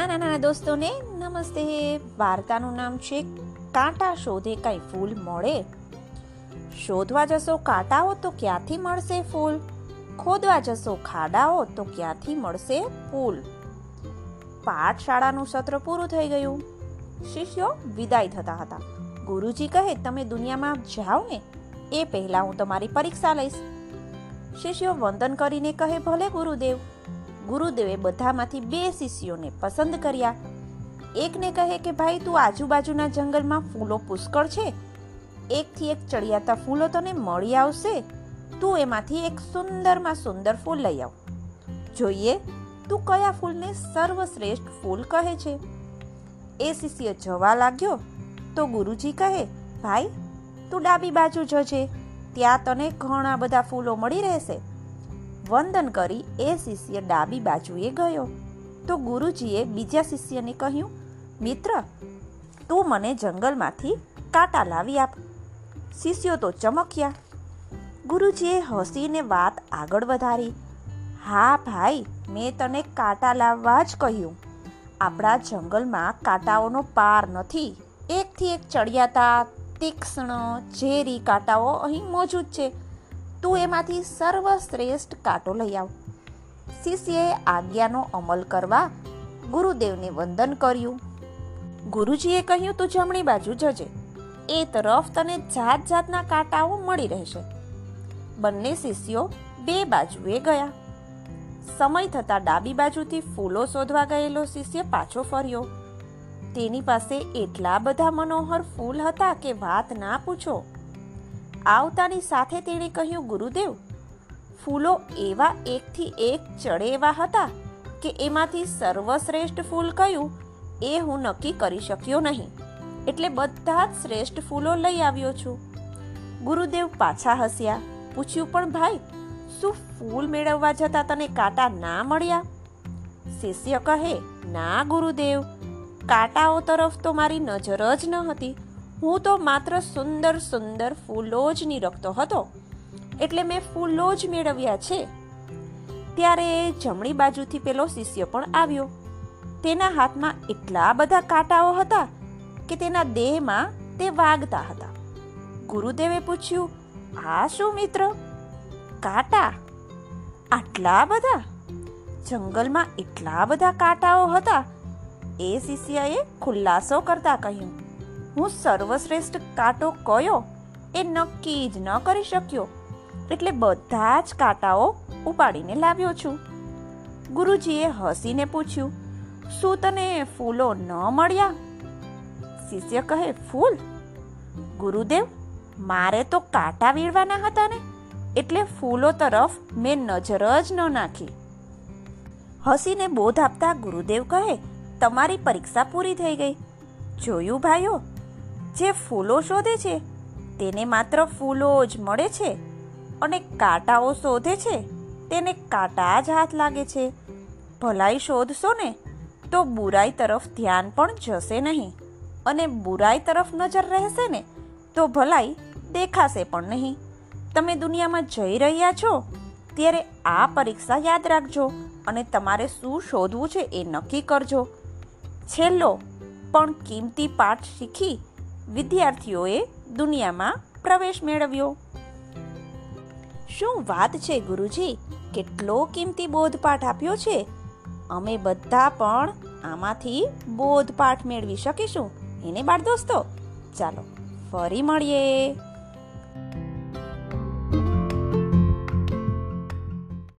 નાના નાના દોસ્તોને નમસ્તે. વાર્તાનું નામ છે, કાંટા શોધે કઈ ફૂલ મળે. શોધવા જશો કાંટાઓ તો ક્યાંથી મળશે ફૂલ? ખોદવા જશો ખાડાઓ તો ક્યાંથી મળશે ફૂલ? પાઠશાળાનું સત્ર પૂરું થઈ ગયું. શિષ્યો વિદાય થતા હતા. ગુરુજી કહે, તમે દુનિયામાં જાઓ ને, એ પહેલા હું તમારી પરીક્ષા લઈશ. શિષ્યો વંદન કરીને કહે, ભલે ગુરુદેવ. ગુરુદેવે બધામાંથી બે શિષ્યોને પસંદ કર્યા. એકને કહે કે, ભાઈ, તું આજુબાજુના જંગલમાં ફૂલો પુષ્કળ છે. એકથી એક ચડિયાતા ફૂલો તને મળી આવશે. તું એમાંથી એક સુંદરમાં સુંદર ફૂલ લઈ આવ. જોઈએ, તું કયા ફૂલને સર્વશ્રેષ્ઠ ફૂલ કહે છે? એ શિષ્ય જવા લાગ્યો. તો ગુરુજી કહે, ભાઈ, તું ડાબી બાજુ જજે. ત્યાં તને ઘણા બધા ફૂલો મળી રહેશે. વંદન કરી એ શિષ્ય ડાબી બાજુએ ગયો. તો ગુરુજીએ બીજા શિષ્યને કહ્યું, મિત્ર, તું મને જંગલમાંથી કાંટા લાવી આપ. શિષ્યો તો ચમક્યા. ગુરુજીએ હસીને વાત આગળ વધારી, હા ભાઈ, મેં તને કાંટા લાવવા જ કહ્યું. આપણા જંગલમાં કાંટાઓનો પાર નથી. એકથી એક ચડિયાતા, તીક્ષ્ણ, ઝેરી કાંટાઓ અહીં મોજૂદ છે. તું એમાંથી સર્વશ્રેષ્ઠ કાંટો લઈ આવ. શિષ્યએ આજ્ઞાનો અમલ કરવા ગુરુદેવને વંદન કર્યું. ગુરુજીએ કહ્યું, તું જમણી બાજુ જજે. એ તરફ તને જાત જાતના કાંટાઓ મળી રહેશે. બંને શિષ્યો બે બાજુએ ગયા. સમય થતાં ડાબી બાજુથી ફૂલો શોધવા ગયેલો શિષ્ય પાછો ફર્યો. તેની પાસે એટલા બધા મનોહર ફૂલ હતા કે વાત ના પૂછો. આવતાની સાથે તેણે કહ્યું, ગુરુદેવ, ફૂલો એવા એકથી એક ચડે એવા હતા કે એમાંથી સર્વશ્રેષ્ઠ ફૂલ કયું એ હું નક્કી કરી શક્યો નહીં. એટલે બધા જ શ્રેષ્ઠ ફૂલો લઈ આવ્યો છું. ગુરુદેવ પાછા હસ્યા, પૂછ્યું, પણ ભાઈ, શું ફૂલ મેળવવા જતા તને કાંટા ના મળ્યા? શિષ્ય કહે, ના, ગુરુદેવ, કાંટાઓ તરફ તો મારી નજર જ ન હતી. હું તો માત્ર સુંદર સુંદર ફૂલો જ નીરખતો હતો. એટલે મેં ફૂલો જ મેળવ્યા છે. ત્યારે જમણી બાજુથી પેલો શિષ્ય પણ આવ્યો. તેના હાથમાં એટલા બધા કાંટાઓ હતા કે તેના દેહમાં તે વાગતા હતા. ગુરુદેવે પૂછ્યું, આ શું મિત્ર? કાંટા? આટલા બધા? જંગલમાં એટલા બધા કાંટાઓ હતા? એ શિષ્યએ ખુલાસો કરતા કહ્યું હું સર્વશ્રેષ્ઠ કાંટો કયો? એ નક્કી જ ન કરી શક્યો. એટલે બધા જ કાંટાઓ ઉપાડીને લાવ્યો છું. ગુરુજીએ હસીને પૂછ્યું, શું તને ફૂલો ન મળ્યા? શિષ્ય કહે, ફૂલ? ગુરુદેવ, મારે તો કાંટા વીણવાના હતા ને, એટલે ફૂલો તરફ મેં નજર જ ન નાખી. હસીને બોધ આપતા ગુરુદેવ કહે, તમારી પરીક્ષા પૂરી થઈ ગઈ. જોયું ભાઈઓ જે ફૂલો શોધે છે, તેને માત્ર ફૂલો જ મળે છે અને કાંટાઓ શોધે છે, તેને કાંટા જ હાથ લાગે છે. ભલાઈ શોધશો ને, તો બુરાઈ તરફ ધ્યાન પણ જશે નહીં અને બુરાઈ તરફ નજર રહેશે ને, તો ભલાઈ દેખાશે પણ નહીં. તમે દુનિયામાં જઈ રહ્યા છો, ત્યારે આ પરીક્ષા યાદ રાખજો અને તમારે શું શોધવું છે એ નક્કી કરજો. છેલ્લો, પણ કિંમતી પાઠ શીખી વિદ્યાર્થીઓએ દુનિયામાં પ્રવેશ મેળવ્યો. શું વાત છે ગુરુજી? કેટલો કિંમતી બોધપાઠ આપ્યો છે? અમે બધા પણ આમાંથી બોધપાઠ મેળવી શકીશું. એને બાળ દોસ્તો, ચાલો ફરી મળીએ.